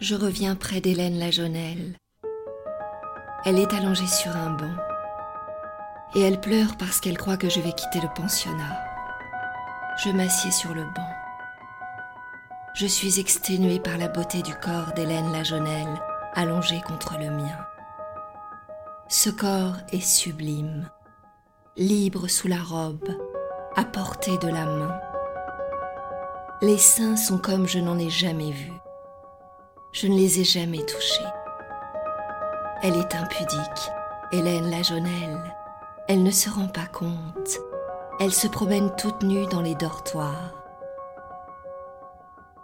je reviens près d'Hélène Lajonelle. Elle est allongée sur un banc et elle pleure parce qu'elle croit que je vais quitter le pensionnat. Je m'assieds sur le banc. Je suis exténuée par la beauté du corps d'Hélène Lajonelle allongée contre le mien. Ce corps est sublime, libre sous la robe, à portée de la main. Les seins sont comme je n'en ai jamais vu. Je ne les ai jamais touchés. Elle est impudique, Hélène Lajonelle. Elle ne se rend pas compte. Elle se promène toute nue dans les dortoirs.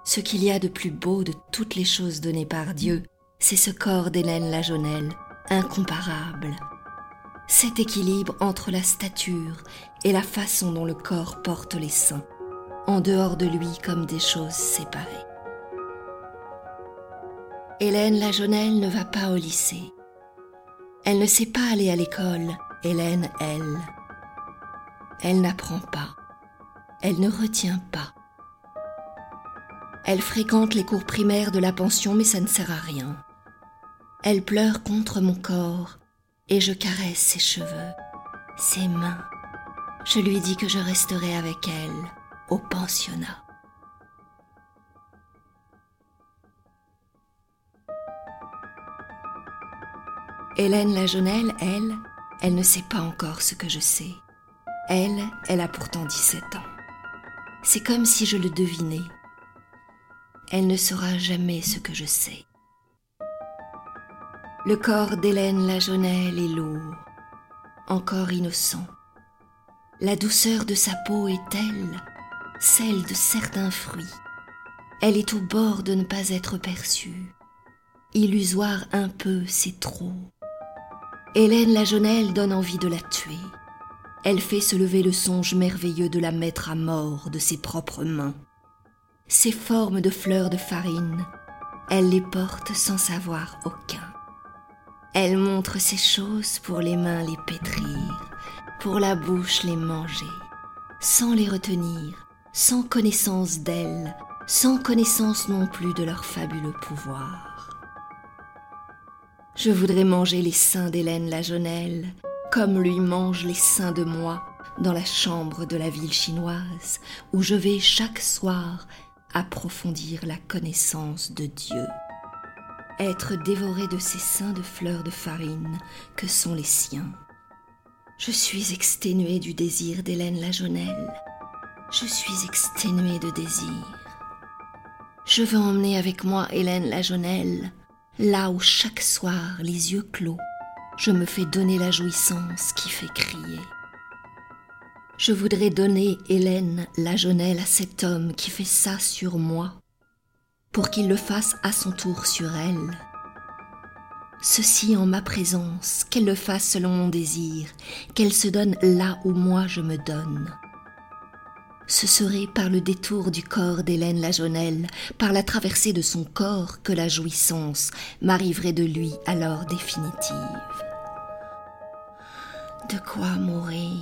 Ce qu'il y a de plus beau de toutes les choses données par Dieu, c'est ce corps d'Hélène Lajonelle, incomparable. Cet équilibre entre la stature et la façon dont le corps porte les seins, en dehors de lui comme des choses séparées. Hélène Lajonelle ne va pas au lycée. Elle ne sait pas aller à l'école, Hélène, elle. Elle n'apprend pas. Elle ne retient pas. Elle fréquente les cours primaires de la pension, mais ça ne sert à rien. Elle pleure contre mon corps et je caresse ses cheveux, ses mains. Je lui dis que je resterai avec elle au pensionnat. Hélène Lajonelle, elle, elle ne sait pas encore ce que je sais. Elle, elle a pourtant 17 ans. C'est comme si je le devinais. Elle ne saura jamais ce que je sais. Le corps d'Hélène Lajonelle est lourd, encore innocent. La douceur de sa peau est telle, celle de certains fruits. Elle est au bord de ne pas être perçue. Illusoire un peu, c'est trop. Hélène Lajonelle donne envie de la tuer. Elle fait se lever le songe merveilleux de la mettre à mort de ses propres mains. Ses formes de fleurs de farine, elle les porte sans savoir aucun. Elle montre ses choses pour les mains les pétrir, pour la bouche les manger, sans les retenir, sans connaissance d'elles, sans connaissance non plus de leur fabuleux pouvoir. Je voudrais manger les seins d'Hélène Lajonelle, comme lui mange les seins de moi dans la chambre de la ville chinoise, où je vais chaque soir approfondir la connaissance de Dieu. Être dévoré de ces seins de fleurs de farine que sont les siens. Je suis exténuée du désir d'Hélène Lajonelle. Je suis exténuée de désir. Je veux emmener avec moi Hélène Lajonelle là où chaque soir, les yeux clos, je me fais donner la jouissance qui fait crier. Je voudrais donner Hélène la jeunelle à cet homme qui fait ça sur moi, pour qu'il le fasse à son tour sur elle. Ceci en ma présence, qu'elle le fasse selon mon désir, qu'elle se donne là où moi je me donne ce serait par le détour du corps d'Hélène Lajonelle, par la traversée de son corps, que la jouissance m'arriverait de lui alors définitive. De quoi mourir?